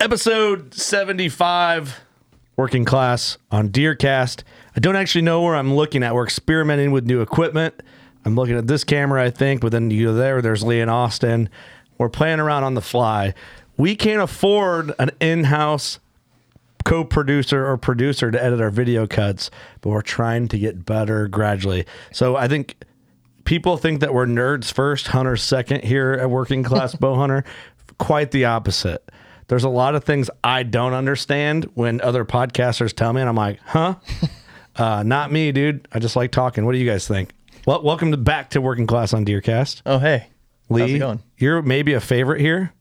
Episode 75, Working Class on Deercast. I don't actually know where I'm looking at. We're experimenting with new equipment. I'm looking at this camera, I think, but then you go there, there's Lee and Austin. We're playing around on the fly. We can't afford an in house co producer or producer to edit our video cuts, but we're trying to get better gradually. So I think people think that we're nerds first, hunters second here at Working Class Bow Hunter. Quite the opposite. There's a lot of things I don't understand when other podcasters tell me, and I'm like, huh? uh, not me, dude. I just like talking. What do you guys think? Well, welcome to, back to Working Class on Deercast. Oh, hey. Lee, How's it going? you're maybe a favorite here.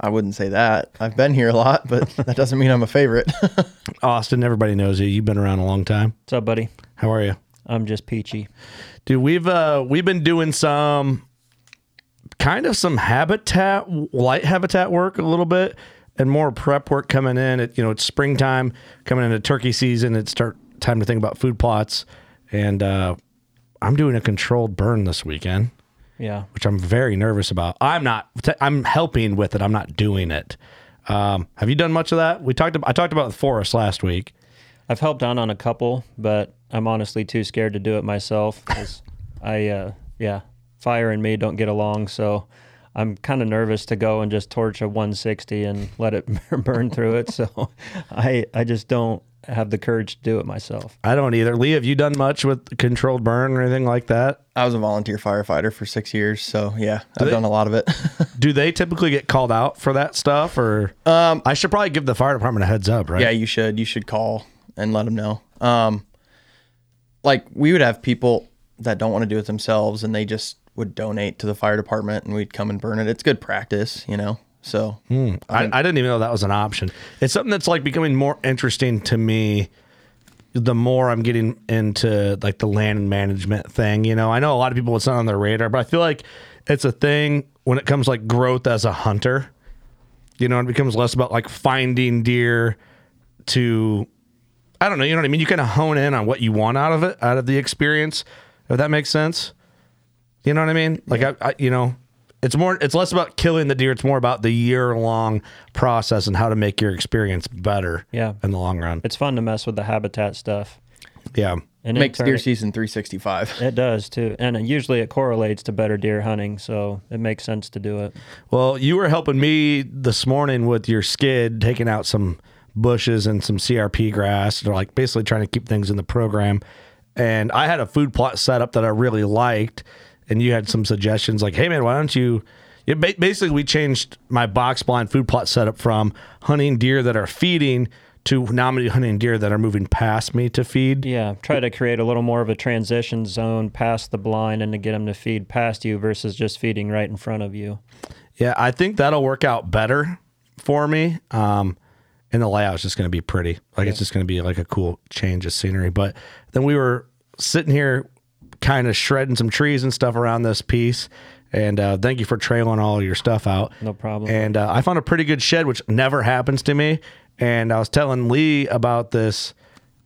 I wouldn't say that. I've been here a lot, but that doesn't mean I'm a favorite. Austin, everybody knows you. You've been around a long time. What's up, buddy? How are you? I'm just peachy. Dude, we've uh we've been doing some kind of some habitat light habitat work a little bit and more prep work coming in. It you know, it's springtime coming into turkey season. It's start time to think about food plots. And uh I'm doing a controlled burn this weekend, Yeah. which I'm very nervous about. I'm not I'm helping with it. I'm not doing it. Um, have you done much of that? We talked about I talked about the forest last week. I've helped out on a couple, but I'm honestly too scared to do it myself I, uh, yeah, fire and me don't get along. So I'm kind of nervous to go and just torch a 160 and let it burn through it. So I, I just don't have the courage to do it myself. I don't either. Lee, have you done much with controlled burn or anything like that? I was a volunteer firefighter for six years, so yeah, I've they- done a lot of it. Do they typically get called out for that stuff, or um, I should probably give the fire department a heads up, right? yeah, you should. You should call and let them know. Um, like we would have people that don't want to do it themselves, and they just would donate to the fire department, and we'd come and burn it. It's good practice, you know. So hmm. I, I didn't even know that was an option. It's something that's like becoming more interesting to me. The more I'm getting into like the land management thing, you know, I know a lot of people it's not on their radar, but I feel like it's a thing when it comes like growth as a hunter. You know, it becomes less about like finding deer to I don't know, you know what I mean? You kind of hone in on what you want out of it, out of the experience. If that makes sense. You know what I mean? Like I, I you know, it's more it's less about killing the deer, it's more about the year long process and how to make your experience better Yeah. in the long run. It's fun to mess with the habitat stuff. Yeah. And in makes turn, deer season 365. It does too. And it, usually it correlates to better deer hunting. So it makes sense to do it. Well, you were helping me this morning with your skid, taking out some bushes and some CRP grass, or like basically trying to keep things in the program. And I had a food plot set up that I really liked, and you had some suggestions like, "Hey man, why don't you?" Yeah, ba- basically, we changed my box blind food plot setup from hunting deer that are feeding to now I'm hunting deer that are moving past me to feed. Yeah, try to create a little more of a transition zone past the blind and to get them to feed past you versus just feeding right in front of you. Yeah, I think that'll work out better for me. Um, and the layout's just going to be pretty. Like it's just going to be like a cool change of scenery. But then we were sitting here, kind of shredding some trees and stuff around this piece. And uh, thank you for trailing all your stuff out. No problem. And uh, I found a pretty good shed, which never happens to me. And I was telling Lee about this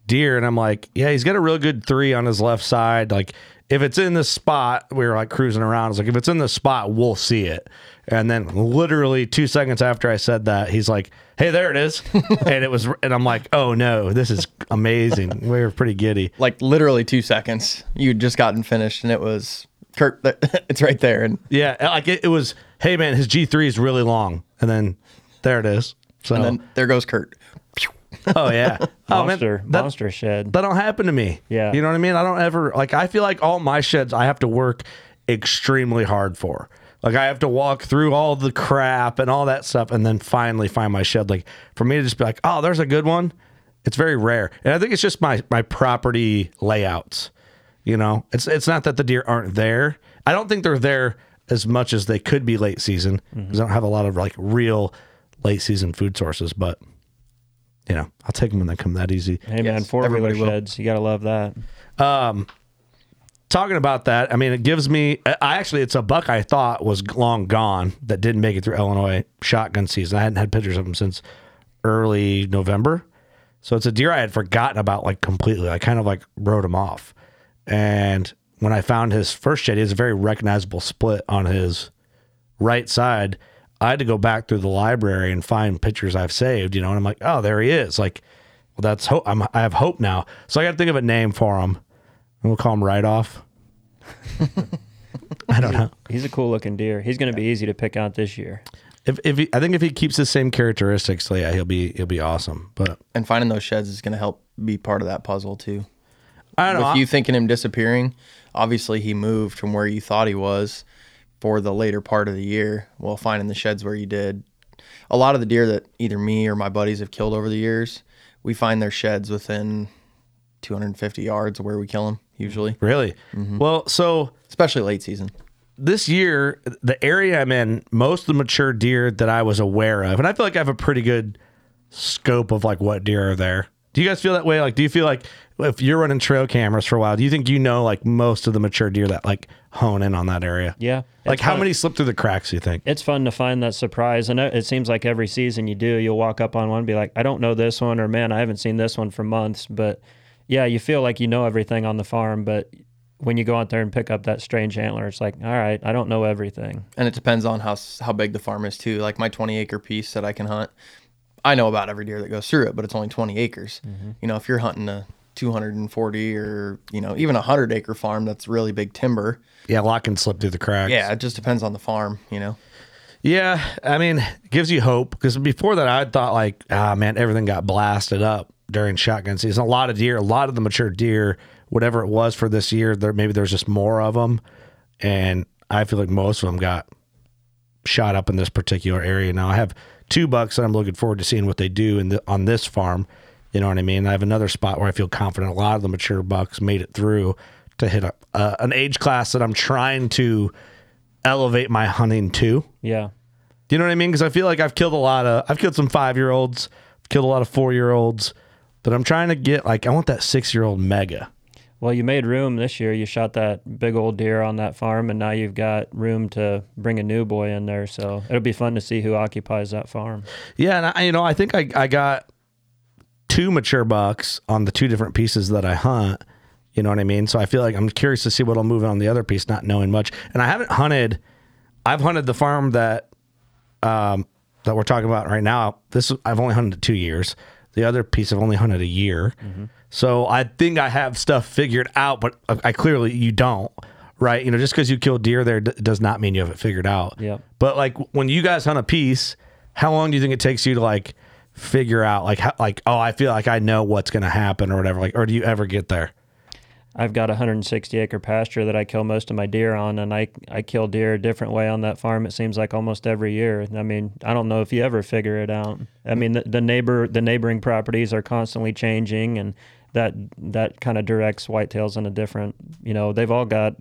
deer, and I'm like, yeah, he's got a real good three on his left side. Like, if it's in the spot, we were like cruising around. I was like, if it's in the spot, we'll see it. And then literally two seconds after I said that, he's like, hey, there it is. and it was, and I'm like, oh no, this is amazing. we were pretty giddy. Like literally two seconds. You'd just gotten finished, and it was Curt. It's right there, and Yeah, like it, it was, hey man, his G3 is really long. And then there it is. So, and then there goes Curt. oh yeah. oh monster, man, that, monster shed. that don't happen to me. Yeah. You know what I mean? I don't ever like I feel like all my sheds I have to work extremely hard for. Like I have to walk through all the crap and all that stuff and then finally find my shed. Like for me to just be like, oh, there's a good one. It's very rare. And I think it's just my my property layouts. You know, it's it's not that the deer aren't there. I don't think they're there as much as they could be late season because I don't have a lot of like real late season food sources. But you know, I'll take them when they come that easy. hey man, four wheeler everybody will. sheds. You gotta love that. Um, talking about that, I mean, it gives me. I actually, it's a buck I thought was long gone that didn't make it through Illinois shotgun season. I hadn't had pictures of him since early November, so it's a deer I had forgotten about like completely. I kind of like wrote him off, and when I found his first shed, he has a very recognizable split on his right side. I had to go back through the library and find pictures I've saved, you know, and I'm like, oh, there he is. Like, well, that's hope. I'm, I have hope now. So I got to think of a name for him. And we'll call him right off. I don't know. He's a cool looking deer. He's gonna be easy to pick out this year. If if he, I think if he keeps the same characteristics, so yeah, he'll be he'll be awesome. But And finding those sheds is going to help be part of that puzzle too. I don't know. With you thinking him disappearing, obviously he moved from where you thought he was for the later part of the year. Well, finding the sheds where you did. A lot of the deer that either me or my buddies have killed over the years, we find their sheds within 250 yards of where we kill them usually, really mm-hmm. well. So especially late season. this year, the area I'm in, most of the mature deer that I was aware of, and I feel like I have a pretty good scope of like what deer are there. Do you guys feel that way? Like, do you feel like if you're running trail cameras for a while, do you think you know like most of the mature deer that like hone in on that area? Yeah. Like, how fun- many slip through the cracks? Do you think? It's fun to find that surprise, and it it seems like every season you do, you'll walk up on one, and be like, "I don't know this one," or "Man, I haven't seen this one for months." But yeah, you feel like you know everything on the farm, but when you go out there and pick up that strange antler, it's like, all right, I don't know everything. And it depends on how how big the farm is too. Like my 20 acre piece that I can hunt, I know about every deer that goes through it, but it's only 20 acres. You know, if you're hunting a 240 or you know even a 100 acre farm that's really big timber, Yeah, a lot can slip through the cracks. yeah, it just depends on the farm. You know, Yeah, I mean, it gives you hope because before that, I thought like, ah, man, everything got blasted up during shotgun season. A lot of deer, a lot of the mature deer, whatever it was for this year, there maybe there's just more of them, and I feel like most of them got shot up in this particular area. Now I have two bucks that I'm looking forward to seeing what they do in the, on this farm. You know what I mean? I have another spot where I feel confident. A lot of the mature bucks made it through to hit a, uh, an age class that I'm trying to elevate my hunting to. Yeah. Do you know what I mean? Because I feel like I've killed a lot of, I've killed some five year olds, killed a lot of four year olds, but I'm trying to get like, I want that six year old mega. Well, you made room this year. You shot that big old deer on that farm, and now you've got room to bring a new boy in there. So it'll be fun to see who occupies that farm. Yeah, and I, you know, I think I, I got two mature bucks on the two different pieces that I hunt. You know what I mean? So I feel like I'm curious to see what'll move on the other piece, not knowing much. And I haven't hunted. I've hunted the farm that um, that we're talking about right now. This I've only hunted two years. The other piece I've only hunted a year. So I think I have stuff figured out, but I clearly you don't. Right? You know, just because you kill deer there d- does not mean you have it figured out. Yep. But like when you guys hunt a piece, how long do you think it takes you to like figure out like how, like oh I feel like I know what's gonna happen or whatever like or do you ever get there? I've got a 160 acre pasture that I kill most of my deer on, and I I kill deer a different way on that farm. It seems like almost every year. I mean, I don't know if you ever figure it out. I mean, the, the neighbor the neighboring properties are constantly changing, and that that kind of directs whitetails in a different. You know, they've all got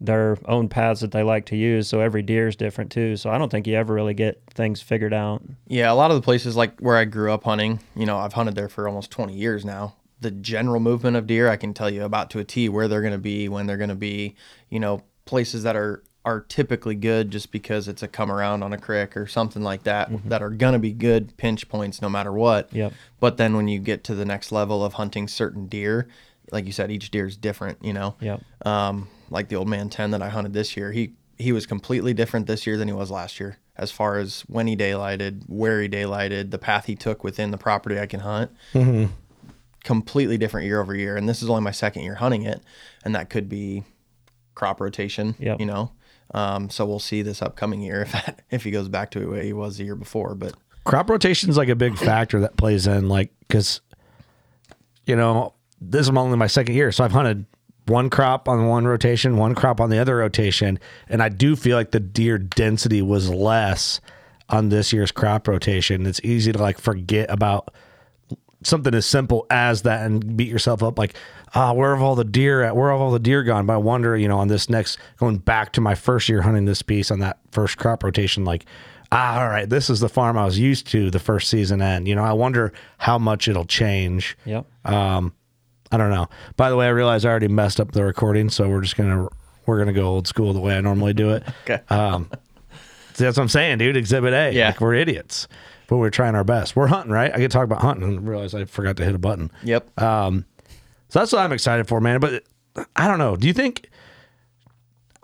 their own paths that they like to use, so every deer is different too. So I don't think you ever really get things figured out. Yeah, a lot of the places like where I grew up hunting, you know, I've hunted there for almost 20 years now. The general movement of deer, I can tell you about to a T where they're going to be, when they're going to be, you know, places that are are typically good just because it's a come around on a crick or something like that that are going to be good pinch points no matter what. Yep. But then when you get to the next level of hunting certain deer, like you said, each deer is different, you know. Yep. Um, like the old man 10 that I hunted this year, he he was completely different this year than he was last year as far as when he daylighted, where he daylighted, the path he took within the property I can hunt. Completely different year over year, and this is only my second year hunting it, and that could be crop rotation. Yep. You know, um, so we'll see this upcoming year if that, if he goes back to way he was the year before. But crop rotation is like a big factor that plays in like because you know this is only my second year so i've hunted one crop on one rotation one crop on the other rotation and i do feel like the deer density was less on this year's crop rotation it's easy to like forget about something as simple as that and beat yourself up like ah where have all the deer at? Where have all the deer gone? But i wonder you know on this next going back to my first year hunting this piece on that first crop rotation like ah all right this is the farm i was used to the first season end you know i wonder how much it'll change. Yep. um i don't know. By the way i realize i already messed up the recording so we're just gonna we're gonna go old school the way i normally do it. Okay, um that's what i'm saying dude. Exhibit a. Yeah. like we're idiots but we're trying our best. We're hunting right? I get to talk about hunting and realize i forgot to hit a button. Yep. So that's what I'm excited for, man. But I don't know. Do you think?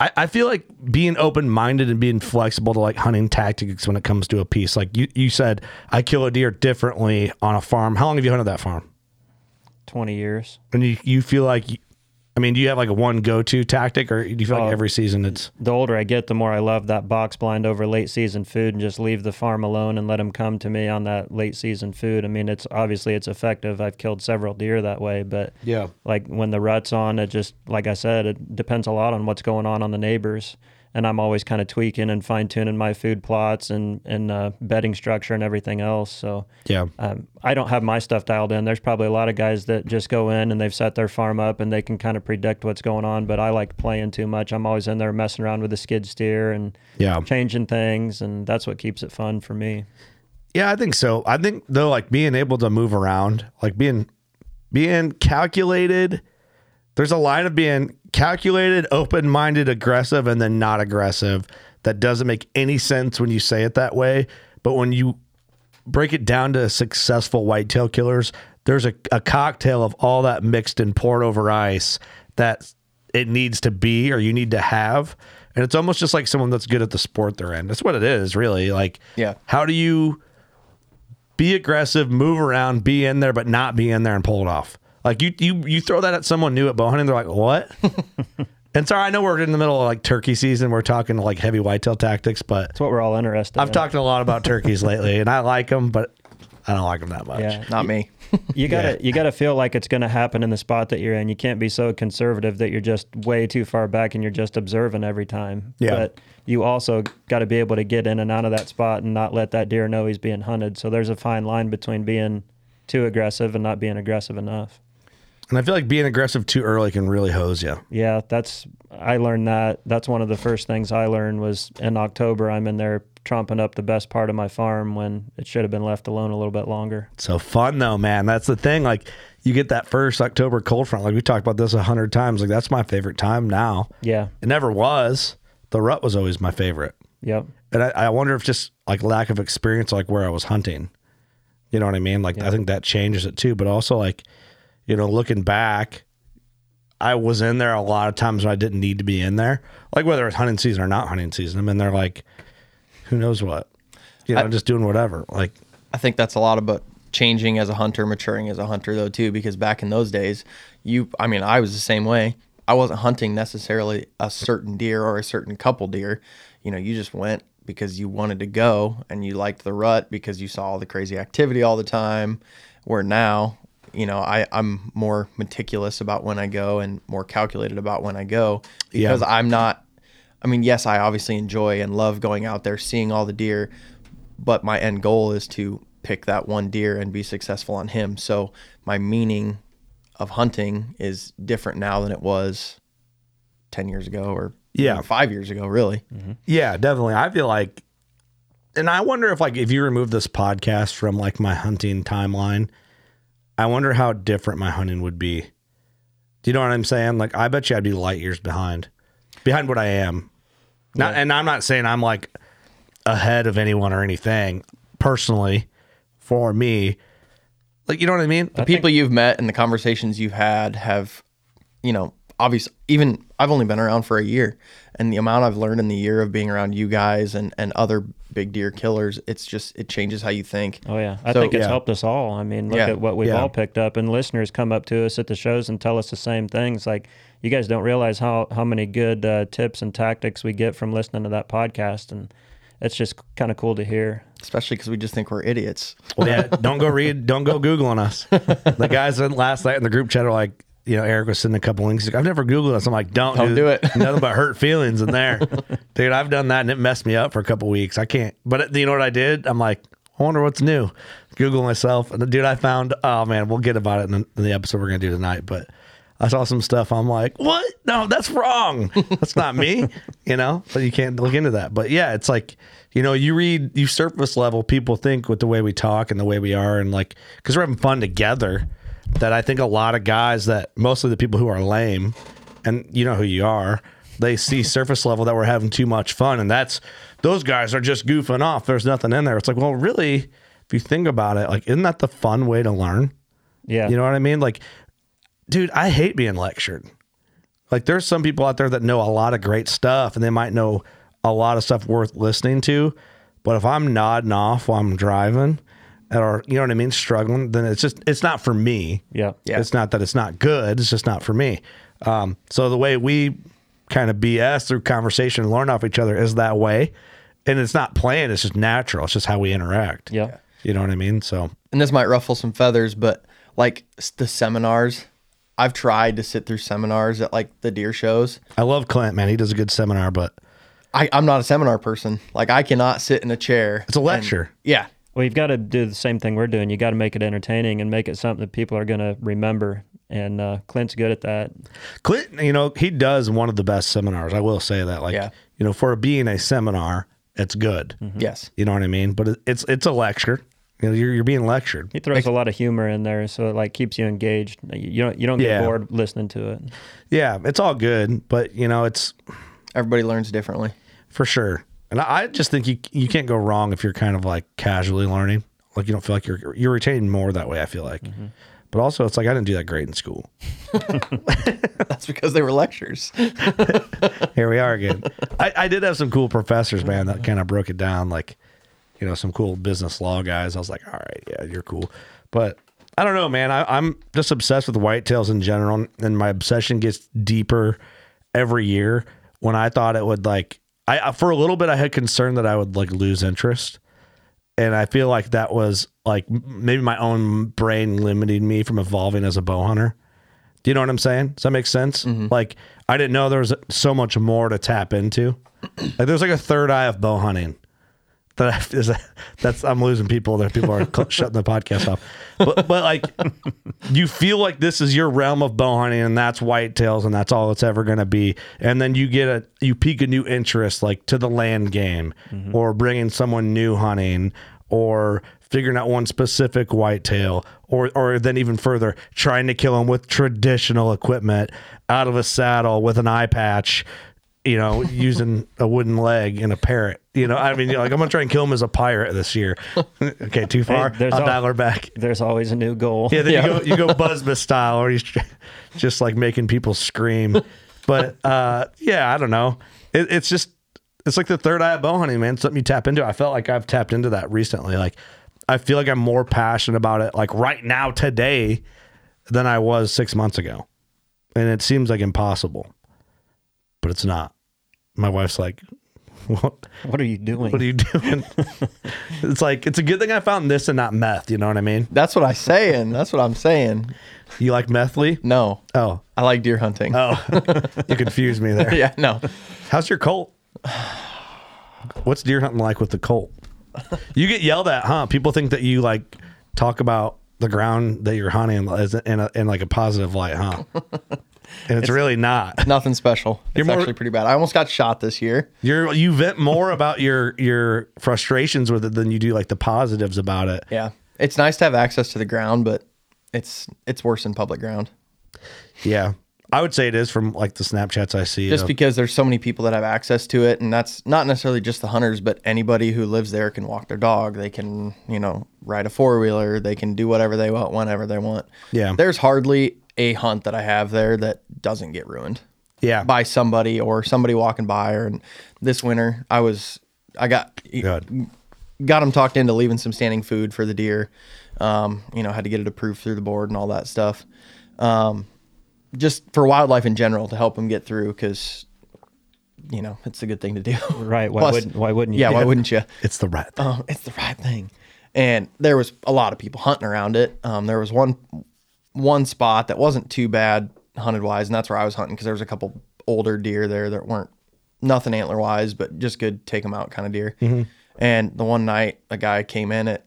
I, I feel like being open minded and being flexible to like hunting tactics when it comes to a piece. Like you, you said, I kill a deer differently on a farm. How long have you hunted that farm? 20 years. And you, you feel like, I mean, do you have like a one go to tactic, or do you feel like Oh. every season it's The older I get, the more I love that box blind over late season food and just leave the farm alone and let them come to me on that late season food. I mean, it's obviously it's effective. I've killed several deer that way, but yeah, like when the rut's on, it just like I said, it depends a lot on what's going on on the neighbors. And I'm always kind of tweaking and fine tuning my food plots and and uh, bedding structure and everything else. So yeah, um, I don't have my stuff dialed in. There's probably a lot of guys that just go in and they've set their farm up and they can kind of predict what's going on. But I like playing too much. I'm always in there messing around with the skid steer and yeah, changing things, and that's what keeps it fun for me. yeah. I think so. I think though, like being able to move around, like being being calculated. There's a line of being calculated, open minded, aggressive, and then not aggressive that doesn't make any sense when you say it that way. But when you break it down to successful whitetail killers, there's a, a cocktail of all that mixed and poured over ice that it needs to be or you need to have. And it's almost just like someone that's good at the sport they're in. That's what it is, really. Like, Yeah. how do you be aggressive, move around, be in there, but not be in there and pull it off? Like you, you, you throw that at someone new at bow hunting, they're like, "What?" and sorry, I know we're in the middle of like turkey season. We're talking like heavy whitetail tactics, but That's what we're all interested I've in. talked a lot about turkeys lately, and I like them, but I don't like them that much. Yeah. Not me. You gotta you gotta feel like it's gonna happen in the spot that you're in. You can't be so conservative that you're just way too far back and you're just observing every time. Yeah. But you also got to be able to get in and out of that spot and not let that deer know he's being hunted. So there's a fine line between being too aggressive and not being aggressive enough. And I feel like being aggressive too early can really hose you. Yeah, that's I learned that. That's one of the first things I learned was in October. I'm in there tromping up the best part of my farm when it should have been left alone a little bit longer. So fun though, man. That's the thing. Like you get that first October cold front. Like we talked about this a hundred times. Like that's my favorite time now. Yeah. It never was. The rut was always my favorite. Yep. And I, I wonder if just like lack of experience, like where I was hunting. You know what I mean? Like I think that changes it too. But also like, you know, looking back, I was in there a lot of times when I didn't need to be in there. Like whether it's hunting season or not hunting season. I'm in there like, who knows what. You know, I- just doing whatever. Like I think that's a lot about changing as a hunter, maturing as a hunter though too, because back in those days, you I mean, I was the same way. I wasn't hunting necessarily a certain deer or a certain couple deer. You know, you just went because you wanted to go and you liked the rut because you saw all the crazy activity all the time. Where now, you know, I I'm more meticulous about when I go and more calculated about when I go because Yeah. I'm not. I mean, yes, I obviously enjoy and love going out there, seeing all the deer, but my end goal is to pick that one deer and be successful on him. So my meaning of hunting is different now than it was ten years ago or Yeah. five years ago, really. Mm-hmm. Yeah, definitely. I feel like, and I wonder if like if you remove this podcast from like my hunting timeline, I wonder how different my hunting would be. Do you know what I'm saying? Like, I bet you I'd be light years behind, behind what I am. Not, and I'm not saying I'm like ahead of anyone or anything personally. For me, like you know what I mean? the people you've met and the conversations you've had have, you know, obviously even I've only been around for a year and the amount I've learned in the year of being around you guys and, and other big deer killers, it's just, it changes how you think. Oh yeah, I So- think it's Yeah. helped us all. I mean, look Yeah. at what we've Yeah. all picked up, and listeners come up to us at the shows and tell us the same things. Like you guys don't realize how how many good uh, tips and tactics we get from listening to that podcast, and it's just kind of cool to hear. Especially because we just think we're idiots. Well, yeah, don't go read, don't go googling us. The guys that last night in the group chat are like, you know, Eric was sending a couple links. I've never googled this. I'm like, don't, Don't do it. Nothing but hurt feelings in there, dude. I've done that and it messed me up for a couple weeks. I can't. But you know what I did? I'm like, I wonder what's new. Google myself, and the dude I found. Oh man, we'll get about it in the, in the episode we're gonna do tonight. But I saw some stuff. I'm like, what? No, that's wrong. That's not me. you know, but you can't look into that. But yeah, it's like, you know, you read, you surface level, people think with the way we talk and the way we are, and like, because we're having fun together. That I think a lot of guys that mostly the people who are lame, and you know who you are, they see surface level that we're having too much fun, and that's those guys are just goofing off. There's nothing in there. It's like, well, really, if you think about it, like, isn't that the fun way to learn? Yeah, You know what I mean? Like, dude, I hate being lectured. Like, there's some people out there that know a lot of great stuff and they might know a lot of stuff worth listening to. But if I'm nodding off while I'm driving or, you know what I mean, struggling, then it's just, it's not for me. yeah, Yeah. It's not that it's not good. It's just not for me. Um, so the way we kind of BS through conversation and learn off each other is that way. And it's not planned. It's just natural. It's just how we interact. yeah. You know what I mean? So and this might ruffle some feathers, but like the seminars, I've tried to sit through seminars at like the deer shows. I love Clint, man. He does a good seminar, but I, I'm not a seminar person. Like I cannot sit in a chair. it's a and- lecture. yeah. Well, you've got to do the same thing we're doing. You got to make it entertaining and make it something that people are going to remember. And uh, Clint's good at that. Clint, you know, he does one of the best seminars. I will say that. Like, Yeah. you know, for being a seminar, it's good. Yes. You know what I mean? But it's it's a lecture. You know, you're, you're being lectured. He throws a lot of humor in there, so it like keeps you engaged. You don't you don't get Yeah. bored listening to it. Yeah, it's all good, but you know, it's Everybody learns differently. for sure. And I, I just think you you can't go wrong if you're kind of like casually learning. Like you don't feel like you're you're retaining more that way. I feel like. Mm-hmm. But also, it's like I didn't do that great in school. That's because they were lectures. Here we are again. I, I did have some cool professors, man, that kind of broke it down. Like, you know, some cool business law guys. I was like, all right, yeah, you're cool. But I don't know, man. I, I'm just obsessed with whitetails in general, and my obsession gets deeper every year. When I thought it would like, I for a little bit I had concern that I would like lose interest, and I feel like that was like maybe my own brain limiting me from evolving as a bow hunter. Do you know what I'm saying? Does that make sense? Mm-hmm. Like I didn't know there was so much more to tap into. Like there's like a third eye of bow hunting. That I, is a, that's I'm losing people. There, people are shutting the podcast off. But but like you feel like this is your realm of bow hunting, and that's whitetails, and that's all it's ever going to be. And then you get a you pique a new interest, like to the land game, mm-hmm. or bringing someone new hunting, or figuring out one specific whitetail, or or then even further, trying to kill them with traditional equipment out of a saddle with an eye patch, you know, using a wooden leg and a parrot. You know, I mean, you're like I'm gonna try and kill him as a pirate this year. okay, too far. there's I'll al- dial her back. There's always a new goal. Yeah, then you go you go Buzzbus style, or he's just like making people scream. But uh, yeah, I don't know. It, it's just it's like the third eye of bow hunting, man. Something you tap into. I felt like I've tapped into that recently. Like I feel like I'm more passionate about it, like right now today, than I was six months ago, and it seems like impossible, but it's not. My wife's like, what, What are you doing? what are you doing? it's like it's a good thing I found this and not meth. You know what I mean? That's what I'm saying. That's what I'm saying. You like meth, Lee? No, Oh, I like deer hunting. oh, you confused me there. yeah, no. How's your colt? What's deer hunting like with the colt? You get yelled at, huh? People think that you like talk about the ground that you're hunting as in, a, in like a positive light, huh? And it's, really not. Nothing special. It's more- actually pretty bad. I almost got shot this year. You're you vent more about your your frustrations with it than you do like the positives about it. Yeah. It's nice to have access to the ground, but it's it's worse in public ground. Yeah, I would say it is from like the Snapchats I see. Just of- because there's so many people that have access to it, and that's not necessarily just the hunters, but anybody who lives there can walk their dog. They can, you know, ride a four wheeler. They can do whatever they want, whenever they want. Yeah. There's hardly a hunt that I have there that doesn't get ruined. yeah, by somebody or somebody walking by. Or and this winter, I was I got good. got them talked into leaving some standing food for the deer. Um, you know, had to get it approved through the board and all that stuff. Um, just for wildlife in general to help them get through because you know it's a good thing to do. Right. Why Plus- wouldn't Why wouldn't you? yeah, why wouldn't you? It's the rat. Um, it's the right thing. And there was a lot of people hunting around it. Um, there was one one spot that wasn't too bad hunted wise, and that's where I was hunting because there was a couple older deer there that weren't nothing antler wise, but just good take them out kind of deer. Mm-hmm. And the one night, a guy came in at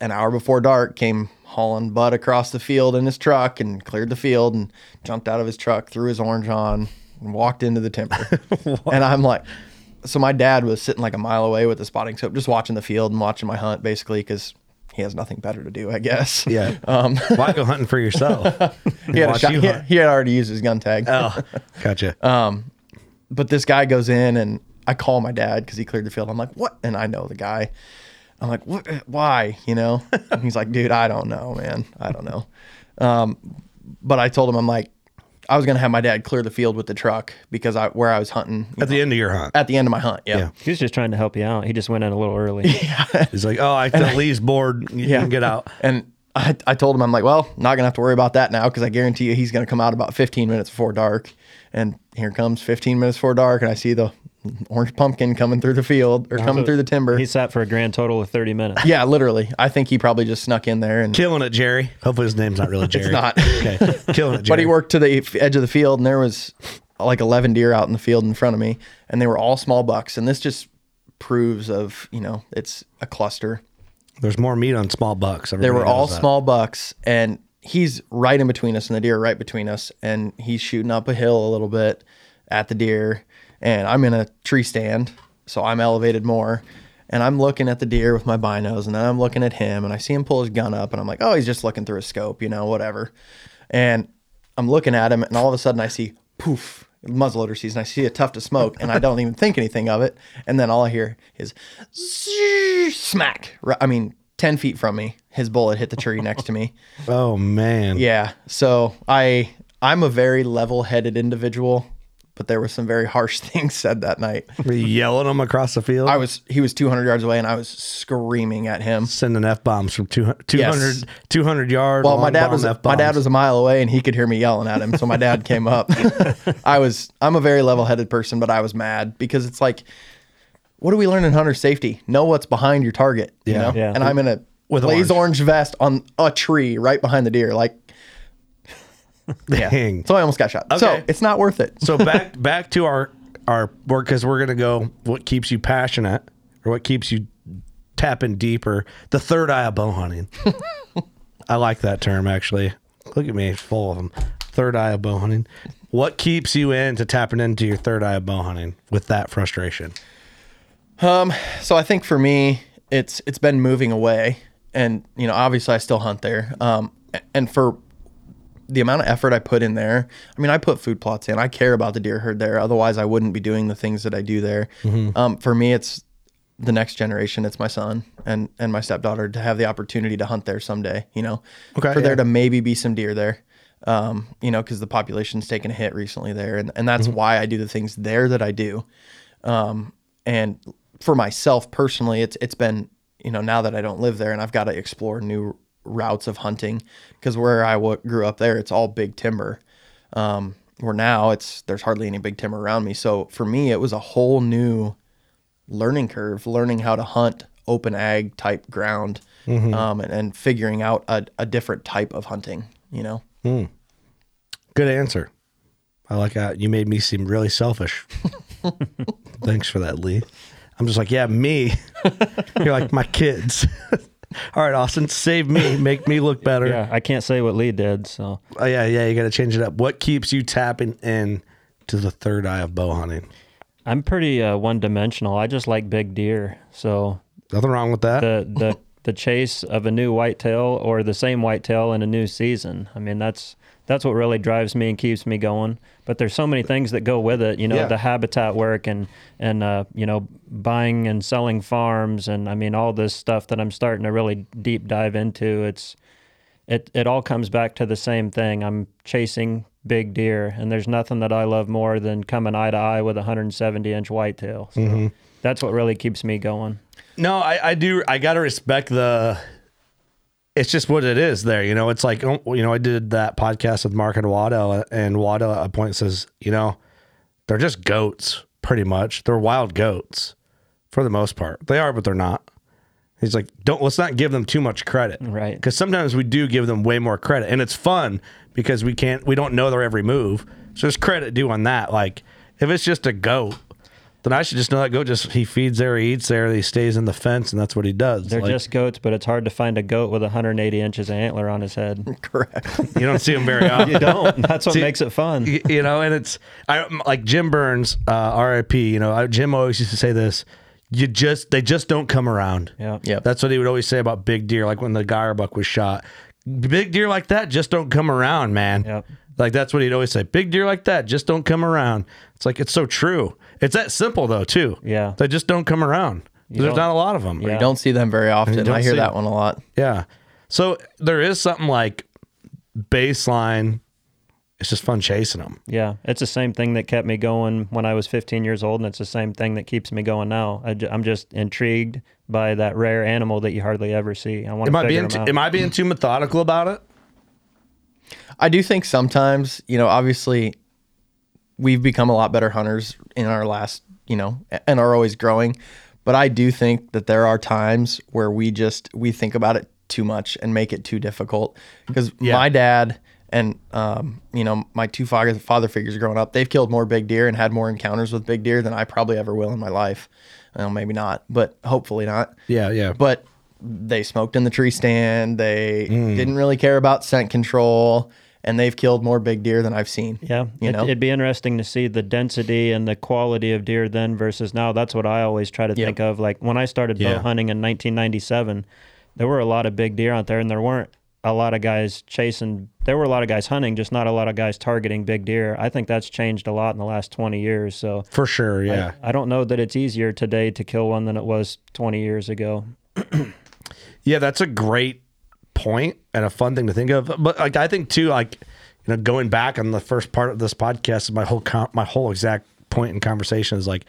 an hour before dark, came hauling butt across the field in his truck and cleared the field and jumped out of his truck, threw his orange on, and walked into the timber. and I'm like, so my dad was sitting like a mile away with the spotting scope, just watching the field and watching my hunt, basically, because he has nothing better to do, I guess. Yeah. Um, Why go hunting for yourself? he, had a shot, you he, hunt. he had already used his gun tag. Oh, gotcha. but this guy goes in and I call my dad because he cleared the field. I'm like, what? And I know the guy. I'm like, what? Why? You know? And he's like, dude, I don't know, man. I don't know. Um, but I told him, I'm like, I was gonna have my dad clear the field with the truck because I where I was hunting you At the end of your hunt. at the end of my hunt. Yeah. Yeah. He was just trying to help you out. He just went in a little early. yeah. He's like, oh, I feel Lee's bored. You Yeah. can get out. And I, I told him, I'm like, well, not gonna have to worry about that now because I guarantee you he's gonna come out about 15 minutes before dark. And here comes 15 minutes before dark, and I see the orange pumpkin coming through the field or coming through the timber. He sat for a grand total of 30 minutes. yeah, literally. I think he probably just snuck in there and Killing it, Jerry. Hopefully his name's not really Jerry. It's not. Okay. Killing it, Jerry. But he worked to the f- edge of the field, and there was like 11 deer out in the field in front of me, and they were all small bucks. And this just proves of you know it's a cluster. There's more meat on small bucks. They Everybody were all that. small bucks, and he's right in between us, and the deer are right between us, and he's shooting up a hill a little bit at the deer, and I'm in a tree stand, so I'm elevated more. And I'm looking at the deer with my binos, and then I'm looking at him, and I see him pull his gun up, and I'm like, oh, he's just looking through a scope, you know, whatever. And I'm looking at him, and all of a sudden I see poof, muzzleloader season. I see a tuft of smoke, and I don't even think anything of it. And then all I hear is smack. I mean, ten feet from me, his bullet hit the tree next to me. Oh man. Yeah. So I I'm a very level-headed individual, but there were some very harsh things said that night. Were you yelling them across the field? I was he was 200 yards away, and I was screaming at him. sending f bombs from 200, 200, Yes. 200 yards. Well, my dad was my F-bombs. dad was a mile away, and he could hear me yelling at him. So my dad came up. I was I'm a very level-headed person, but I was mad because it's like, what do we learn in hunter safety? Know what's behind your target. You Yeah. know? Yeah. And I'm in a With blaze orange. orange vest on a tree right behind the deer. Like, yeah. Dang. So I almost got shot. So it's not worth it. so back back to our our work because we're gonna go. What keeps you passionate, or what keeps you tapping deeper? The third eye of bow hunting. I like that term actually. Look at me, full of them. Third eye of bow hunting. What keeps you into tapping into your third eye of bow hunting with that frustration? Um, So I think for me, it's it's been moving away, and you know, obviously, I still hunt there. Um, and for the amount of effort I put in there, I mean, I put food plots in. I care about the deer herd there. Otherwise, I wouldn't be doing the things that I do there. Um, for me, it's the next generation. It's my son and and my stepdaughter to have the opportunity to hunt there someday. You know, Okay, for there to maybe be some deer there. Um, you know, because the population's taken a hit recently there, and and that's why I do the things there that I do. Um, and for myself personally, it's it's been you know now that I don't live there and I've got to explore new routes of hunting because where I w- grew up there, it's all big timber. Um, where now it's there's hardly any big timber around me. So for me, it was a whole new learning curve, learning how to hunt open ag type ground, um, and, and figuring out a, a different type of hunting. You know, Good answer. I like that. You made me seem really selfish. Thanks for that, Lee. I'm just like, yeah, me. You're like my kids. All right, Austin, save me, make me look better. Yeah, I can't say what Lee did. So Oh, yeah, yeah, you got to change it up. What keeps you tapping in to the third eye of bow hunting? I'm pretty uh, one dimensional. I just like big deer. So Nothing wrong with that. the the the chase of a new whitetail or the same whitetail in a new season. I mean, that's that's what really drives me and keeps me going. But there's so many things that go with it. You know, Yeah. the habitat work and and uh, you know buying and selling farms and I mean all this stuff that I'm starting to really deep dive into. It's it it all comes back to the same thing. I'm chasing big deer, and there's nothing that I love more than coming eye to eye with a 170 inch whitetail. So that's what really keeps me going. No, I, I do. I gotta respect the. It's just what it is. There, you know. It's like oh, you know. I did that podcast with Mark and Wado, and Wado at a point says, you know, they're just goats, pretty much. They're wild goats, for the most part. They are, but they're not. He's like, don't let's not give them too much credit, Right. Because sometimes we do give them way more credit, and it's fun because we can't, we don't know their every move. So there's credit due on that. Like, if it's just a goat, then I should just know that goat just he feeds there, he eats there, he stays in the fence, and that's what he does. They're Like, just goats, but it's hard to find a goat with 180 inches of antler on his head. correct. you don't see them very often. You don't. That's what See- makes it fun. You know, and it's I like Jim Burns, uh, RIP. You know, I, Jim always used to say this: you just they just don't come around. Yeah. Yep. That's what he would always say about big deer, like when the Geyer buck was shot. Big deer like that just don't come around, man. Yep. Like that's what he'd always say. Big deer like that just don't come around. It's like it's so true. It's that simple though, too. Yeah. They just don't come around. There's don't- not a lot of them. Yeah. You don't see them very often. don't I hear see that one a lot. Yeah. So there is something like baseline. It's just fun chasing them. Yeah, it's the same thing that kept me going when I was 15 years old, and it's the same thing that keeps me going now. I, am just intrigued by that rare animal that you hardly ever see. I want Am to I figure being too, them out. am I being too methodical about it? I do think sometimes, you know, obviously we've become a lot better hunters in our last, you know, and are always growing. But I do think that there are times where we just we think about it too much and make it too difficult. Because Yeah. my dad and um, you know, my two father father figures growing up, they've killed more big deer and had more encounters with big deer than I probably ever will in my life. Well, maybe not, but hopefully not Yeah, yeah. but they smoked in the tree stand. They didn't really care about scent control, and they've killed more big deer than I've seen. Yeah, you it, know, it'd be interesting to see the density and the quality of deer then versus now. That's what I always try to Yep. think of. Like when I started Yeah. bow hunting in 1997, there were a lot of big deer out there, and there weren't a lot of guys chasing. There were a lot of guys hunting, just not a lot of guys targeting big deer. I think that's changed a lot in the last 20 years. So For sure, yeah. I don't know that it's easier today to kill one than it was 20 years ago. Yeah, that's a great point and a fun thing to think of. But like I think too, like you know, going back on the first part of this podcast, my whole com- my whole exact point in conversation is like,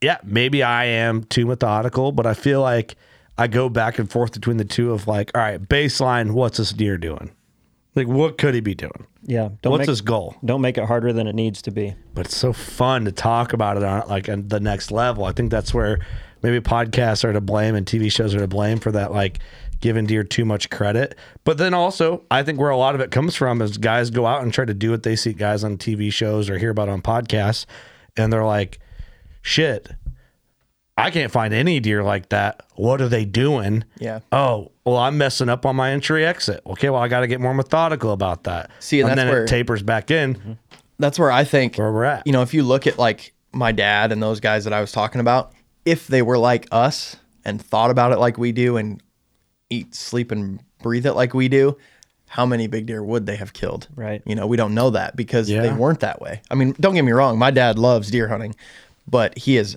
yeah, maybe I am too methodical, but I feel like I go back and forth between the two of like, all right, baseline, what's this deer doing? Like, what could he be doing? Yeah, don't what's make, his goal? don't make it harder than it needs to be. but it's so fun to talk about it on like on the next level. I think that's where maybe podcasts are to blame and TV shows are to blame for that, like giving deer too much credit. But then also, I think where a lot of it comes from is guys go out and try to do what they see guys on TV shows or hear about on podcasts, and they're like, "Shit, I can't find any deer like that. What are they doing?" Yeah. Oh, well, I'm messing up on my entry exit. Okay, well, I got to get more methodical about that. See, and and then where- it tapers back in that's where I think where we're at. you know, if you look at like my dad and those guys that I was talking about, if they were like us and thought about it like we do and eat, sleep, and breathe it like we do, how many big deer would they have killed? Right. You know, we don't know that because they weren't that way. I mean, don't get me wrong, my dad loves deer hunting, but he is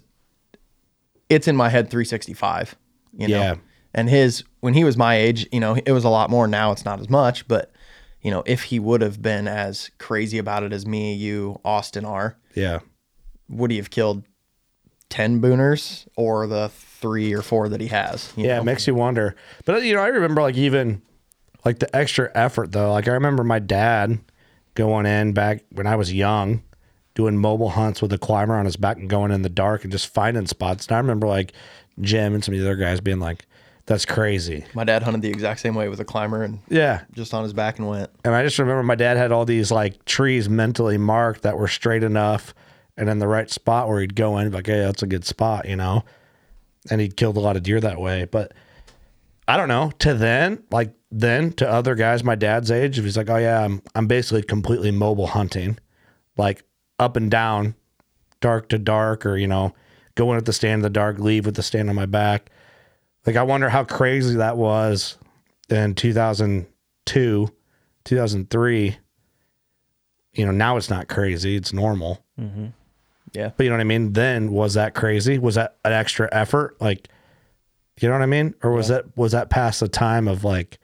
it's in my head 365, you know. Yeah. And his when he was my age, you know, it was a lot more. Now it's not as much, but you know, if he would have been as crazy about it as me, you, Austin are, yeah. would he have killed 10 booners or the three or four that he has? Yeah, know? it makes you wonder. But you know, I remember like even like the extra effort though. Like I remember my dad going in back when I was young doing mobile hunts with a climber on his back and going in the dark and just finding spots. And I remember like Jim and some of the other guys being like, "That's crazy." My dad hunted the exact same way with a climber and Yeah, just on his back and went. and I just remember my dad had all these like trees mentally marked that were straight enough and in the right spot where he'd go in, like, hey, that's a good spot, you know? And he'd killed a lot of deer that way. But I don't know. To then, like then to other guys my dad's age, if he's like, Oh yeah, I'm I'm basically completely mobile hunting, like up and down, dark to dark, or you know, go in at the stand in the dark, leave with the stand on my back. Like I wonder how crazy that was in 2002, 2003. You know, now it's not crazy; it's normal. Mm-hmm. Yeah. But you know what I mean? Then was that crazy? Was that an extra effort? Like, you know what I mean? Or was that was that past the time of like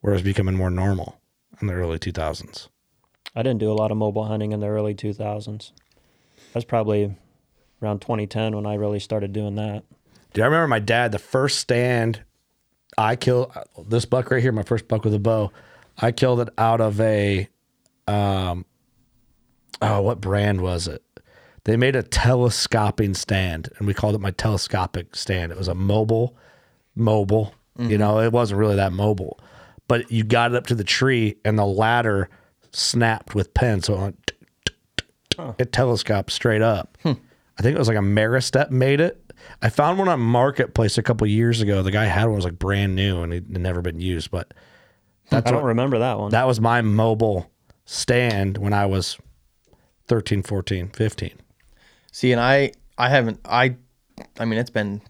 where it was becoming more normal in the early 2000s? I didn't do a lot of mobile hunting in the early 2000s. That's probably around 2010 when I really started doing that. Dude, I remember my dad, the first stand I killed this buck right here, my first buck with a bow. I killed it out of a, um, oh, what brand was it? They made a telescoping stand, and we called it my telescopic stand. It was a mobile, mobile. You know, it wasn't really that mobile, but you got it up to the tree, and the ladder snapped with pins, so it, went tick. it telescoped straight up. Hmm. I think it was like a Maristep made it. I found one on Marketplace a couple years ago. The guy had one was like brand new and it had never been used, but that's I don't what, remember that one. that was my mobile stand when I was 13, 14, 15. See, and I, I haven't, I, I mean, it's been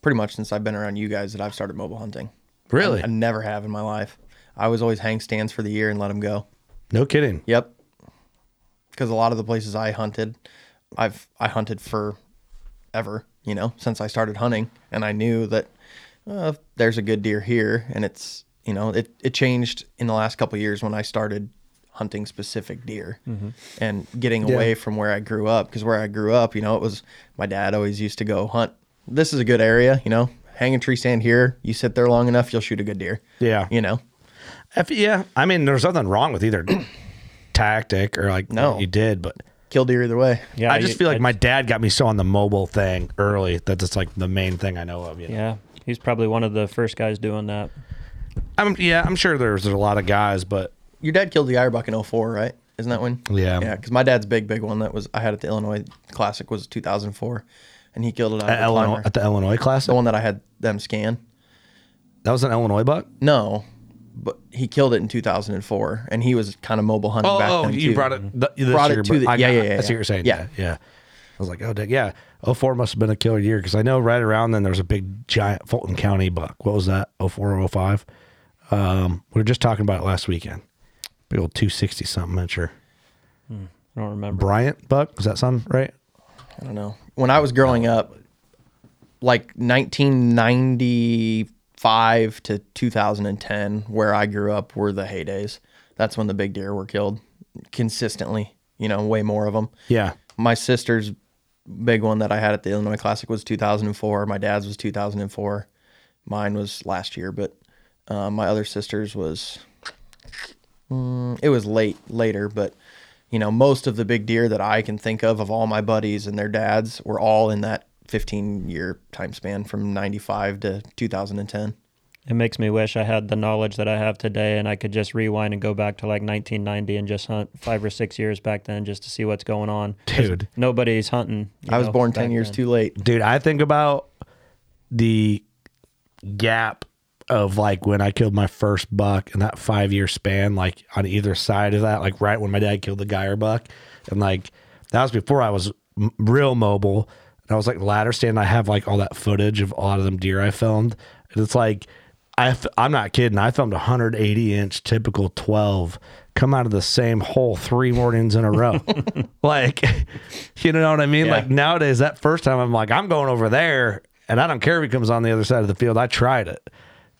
pretty much since I've been around you guys that I've started mobile hunting. Really? I, never have in my life. I was always hang stands for the year and let them go. No kidding. Yep. Because a lot of the places I hunted, I've I hunted for ever, you know, since I started hunting, and I knew that uh, there's a good deer here, and it's you know it it changed in the last couple of years when I started hunting specific deer mm-hmm. and getting away from where I grew up because where I grew up, you know, it was my dad always used to go hunt. This is a good area, you know, hang a tree stand here. You sit there long enough, you'll shoot a good deer. Yeah. You know, If, yeah. I mean, there's nothing wrong with either tactic or like No. what you did, but kill deer either way. yeah, I just you- feel like I- my dad got me so on the mobile thing early that it's like the main thing I know of. You know? Yeah, he's probably one of the first guys doing that. I'm, yeah, I'm sure there's, there's a lot of guys, but Your dad killed the Ironbuck in 04, right? Isn't that when? Yeah. Yeah, because my dad's big, big one that was I had at the Illinois Classic was 2004, and he killed it at, the Illinois, climber. at the Illinois class, the one that I had them scan. that was an Illinois buck. No, but he killed it in 2004, and he was kind of mobile hunting Oh, back oh then you too. brought it. th- Brought it to the- I yeah, yeah, yeah, That's see what you're saying. Yeah. Yeah, yeah. I was like, oh, dang, yeah. 04 must have been a killer year because I know right around then there was a big giant Fulton County buck. What was that? 04 or 05? Um, we were just talking about it last weekend. Big old 260 something i'm miniature. I don't remember. Bryant buck. Does that sound right? I don't know. When I was growing up, like 1995 to 2010, where I grew up, were the heydays. That's when the big deer were killed consistently. You know, way more of them. Yeah. my sister's big one that I had at the Illinois Classic was 2004. My dad's was 2004. Mine was last year, but uh, my other sister's was mm, it was late later. But you know, most of the big deer that I can think of of all my buddies and their dads were all in that 15 year time span from 95 to 2010. It makes me wish I had the knowledge that I have today and I could just rewind and go back to like 1990 and just hunt five or six years back then just to see what's going on. Dude. Nobody's hunting. I was know, born 10 years then. too late. Dude, I think about the gap of like when I killed my first buck in that five year span, like on either side of that, like right when my dad killed the Geyer buck. And like that was before I was m- real mobile. And I was like ladder stand. I have like all that footage of a lot of them deer I filmed. And it's like, I f- I'm not kidding. I filmed 180 inch typical 12 come out of the same hole three mornings in a row. like, you know what I mean? Yeah. Like nowadays, that first time I'm like, I'm going over there and I don't care if he comes on the other side of the field. I tried it.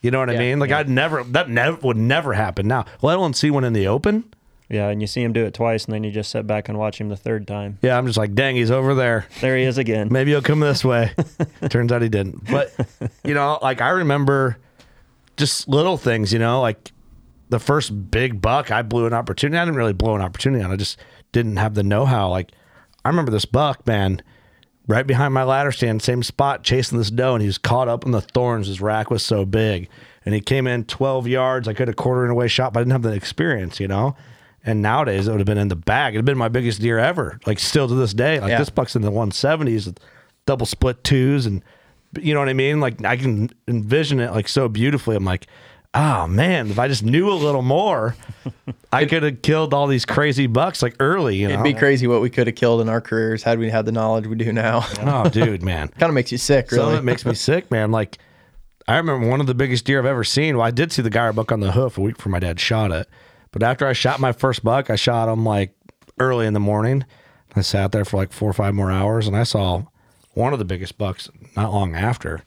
You know what I Yeah, mean? Like I'd never, that never would never happen now. Let alone see one in the open. Yeah, and you see him do it twice and then you just sit back and watch him the third time. Yeah. I'm just like, dang, he's over there. There he is again. Maybe he'll come this way. Turns out he didn't. But you know, like I remember just little things, you know, like the first big buck I blew an opportunity. I didn't really blow an opportunity on. I just didn't have the know how. Like I remember this buck, man, right behind my ladder stand, same spot, chasing this doe, and he was caught up in the thorns. His rack was so big, and he came in 12 yards. I could have quartering away shot, but I didn't have the experience, you know. And nowadays, it would have been in the bag. It'd been my biggest deer ever. Like still to this day, like Yeah. this buck's in the 170s, with double split twos, and you know what I mean. Like I can envision it like so beautifully. I'm like, oh man, if I just knew a little more, I could have killed all these crazy bucks like early. You know, It'd be crazy what we could have killed in our careers had we had the knowledge we do now. Oh, dude, man. kind of makes you sick, Some of really. it makes me sick, man. Like, I remember one of the biggest deer I've ever seen. Well, I did see the Geyer buck on the hoof a week before my dad shot it. But after I shot my first buck, I shot him like early in the morning. I sat there for like four or five more hours, and I saw one of the biggest bucks not long after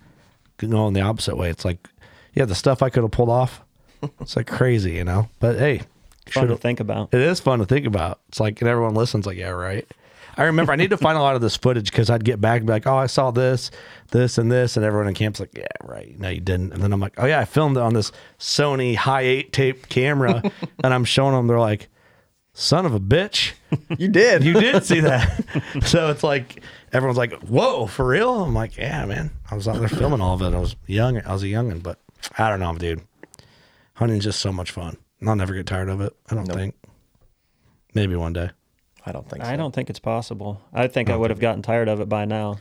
going the opposite way. It's like, yeah, the stuff I could have pulled off. It's like crazy, you know. But hey, Fun to think about. it is fun to think about. It's like, and everyone listens, like, yeah, right. I remember I need to find a lot of this footage because I'd get back and be like, oh, I saw this, this, and this. And everyone in camp's like, yeah, right. No, you didn't. And then I'm like, oh, yeah, I filmed it on this Sony high eight tape camera. and I'm showing them, they're like, son of a bitch. You did. You did see that. so it's like, everyone's like, whoa, for real? I'm like, yeah, man. I was out there filming all of it. I was young. I was a youngin', but I don't know, dude. Hunting's just so much fun. I'll never get tired of it. I don't think. Maybe one day. I don't think so. I don't think it's possible. I think I would have gotten tired of it by now.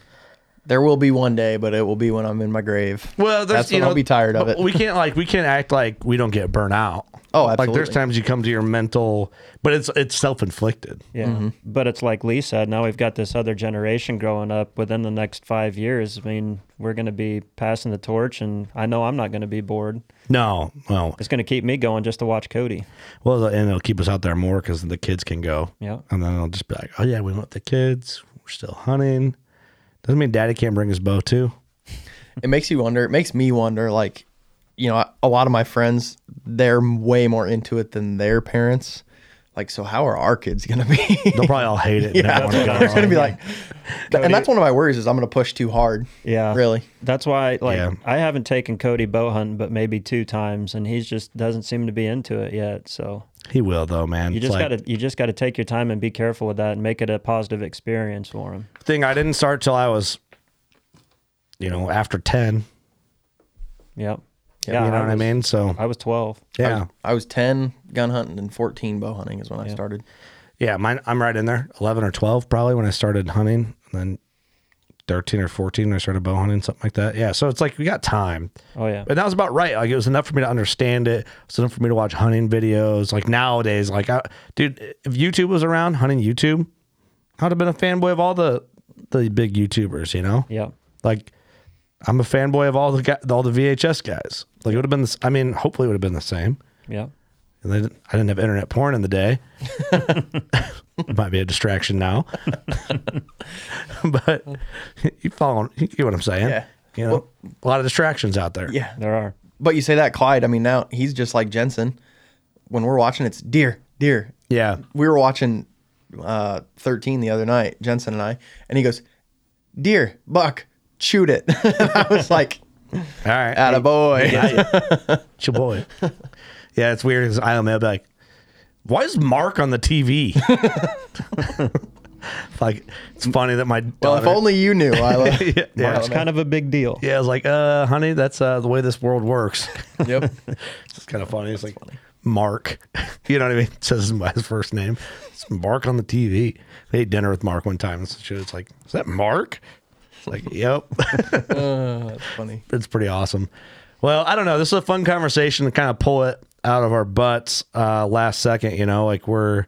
There will be one day, but it will be when I'm in my grave. Well, there's, That's you when know, I'll be tired of it. We can't like we can't act like we don't get burnt out. Oh, Like there's times you come to your mental, but it's it's self inflicted. Yeah. Mm-hmm. But it's like Lee said, now we've got this other generation growing up within the next five years. I mean, we're going to be passing the torch, and I know I'm not going to be bored. No, well, It's going to keep me going just to watch Cody. well, and it'll keep us out there more because the kids can go. Yeah. and then it'll just be like, oh yeah, we went with the kids. We're still hunting. Doesn't mean Daddy can't bring his bow too. it makes you wonder. It makes me wonder. Like, you know, a lot of my friends, they're way more into it than their parents. Like, so how are our kids gonna be? They'll probably all hate it. and yeah, not go. they're gonna be like, and that's one of my worries is I'm gonna push too hard. Yeah. Really. That's why, like, Yeah. I haven't taken Cody bow hunting, but maybe two times, and he's just doesn't seem to be into it yet. So he will though, man. you It's just like- gotta you just gotta take your time and be careful with that, and make it a positive experience for him. thing. I didn't start till I was, you know, after ten. Yep. You know what I was- mean? So I was twelve. yeah, I was 10 gun hunting and 14 bow hunting is when I started. Yeah, mine. I'm right in there. Eleven or twelve, probably when I started hunting. And then thirteen or fourteen when I started bow hunting, something like that. Yeah, so it's like we got time, Oh yeah. but that was about right. Like it was enough for me to understand it. It was enough for me to watch hunting videos. Like nowadays, like I, dude, if YouTube was around, hunting YouTube, I'd have been a fanboy of all the the big YouTubers. You know, yeah. like I'm a fanboy of all the guy, all the VHS guys. Like it would have been. This, I mean, hopefully it would have been the same. Yeah. And they didn't, I didn't have internet porn in the day. it might be a distraction now. but you follow, you get what I'm saying? Yeah. You know, a lot of distractions out there. Yeah. There are. But you say that, Clyde, I mean, now he's just like Jensen. When we're watching, it's deer, deer. Yeah. We were watching uh, 13 the other night, Jensen and I, and he goes, deer, buck, shoot it. I was like, All right. attaboy. boy, it's your boy. Yeah, it's weird because I'll be like, why is Mark on the TV? like, it's funny that my Well, if only you knew, Isla. yeah, yeah. It's kind of a big deal. Yeah, I was like, uh, honey, that's uh, the way this world works. Yep. It's kind of funny. It's like Mark. You know what I mean? It says him by his first name. It's Mark on the TV. They ate dinner with Mark one time. And shit. It's like, is that Mark? It's like, yep. Uh, that's funny. it's pretty awesome. Well, I don't know. This is a fun conversation to kind of pull it out of our butts uh, last second. You know, like we're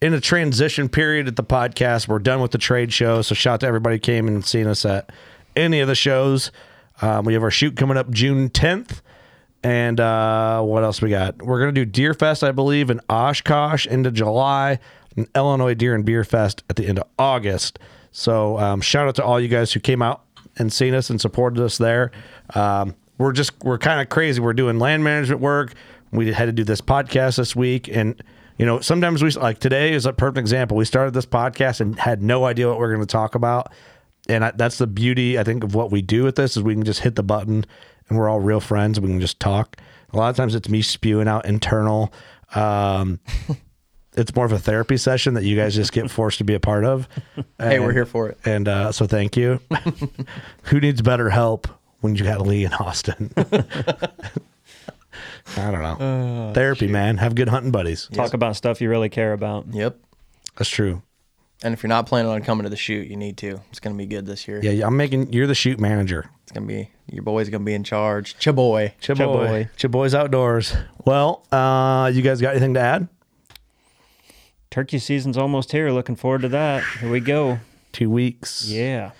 in a transition period at the podcast. We're done with the trade show. So shout out to everybody who came and seen us at any of the shows. Um, we have our shoot coming up June 10th. And uh, what else we got? We're gonna do Deer Fest, I believe, in Oshkosh into July, and Illinois Deer and Beer Fest at the end of August. So um, shout out to all you guys who came out and seen us and supported us there. Um, we're just we're kind of crazy. We're doing land management work. We had to do this podcast this week, and you know sometimes we like today is a perfect example. We started this podcast and had no idea what we are going to talk about and I, that's the beauty I think of what we do with this is we can just hit the button and we're all real friends. We can just talk. A lot of times it's me spewing out internal, um, it's more of a therapy session that you guys just get forced to be a part of. Hey, we're here for it. And uh, so thank you. Who needs better help when you got Lee and Austin? I don't know. therapy, man. Have good hunting buddies. Talk about stuff you really care about. Yep. That's true. And if you're not planning on coming to the shoot, you need to. It's gonna be good this year. Yeah, I'm making. You're the shoot manager. It's gonna be your boy's gonna be in charge. Chaboy. Chaboy. Chaboy's outdoors. Well, uh, you guys got anything to add? Turkey season's almost here. Looking forward to that. Here we go. Two weeks. Yeah.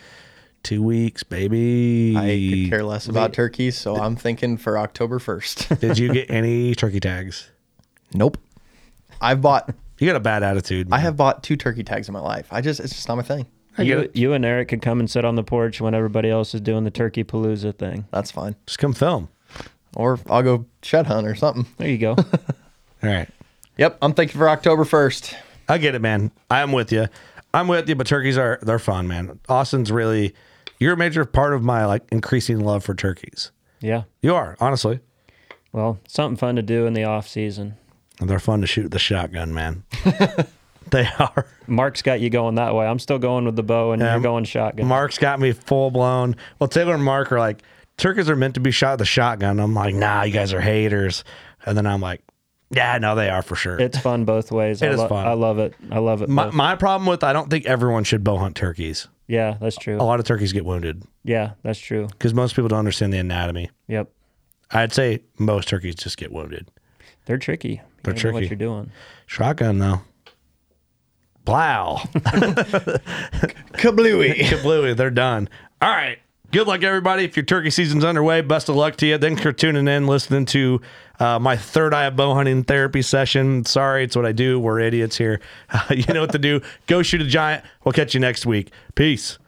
Two weeks, baby. I could care less about turkeys, so I'm thinking for October 1st. Did you get any turkey tags? nope. I've bought. You got a bad attitude. I have bought two turkey tags in my life. I just it's just not my thing. I You, you and Eric could come and sit on the porch when everybody else is doing the turkey palooza thing. That's fine. Just come film. Or I'll go shed hunt or something. There you go. All right. Yep, I'm thinking for October 1st. I get it, man. I'm with you. I'm with you, but turkeys are they're fun, man. Austin's really you're a major part of my like increasing love for turkeys. yeah. You are, honestly. Well, something fun to do in the off season. And they're fun to shoot the shotgun, man. they are. Mark's got you going that way. I'm still going with the bow, and Yeah, you're going shotgun. Mark's got me full blown. Well, Taylor and Mark are like, turkeys are meant to be shot with a shotgun. I'm like, nah, you guys are haters. And then I'm like, yeah, no, they are for sure. it's fun both ways. It I is lo- fun. I love it. I love it. my, both. my problem with I don't think everyone should bow hunt turkeys. yeah, that's true. A lot of turkeys get wounded Yeah, that's true. because most people don't understand the anatomy. Yep. I'd say most turkeys just get wounded. They're tricky. You They're gotta know tricky. What you're doing. Shotgun though. Plow. Kablooey. Kablooey, they're done. All right. Good luck, everybody. If your turkey season's underway, best of luck to you. Thanks for tuning in, listening to uh, my third eye of bow hunting therapy session. Sorry, it's what I do. We're idiots here. you know what to do. Go shoot a giant. We'll catch you next week. Peace.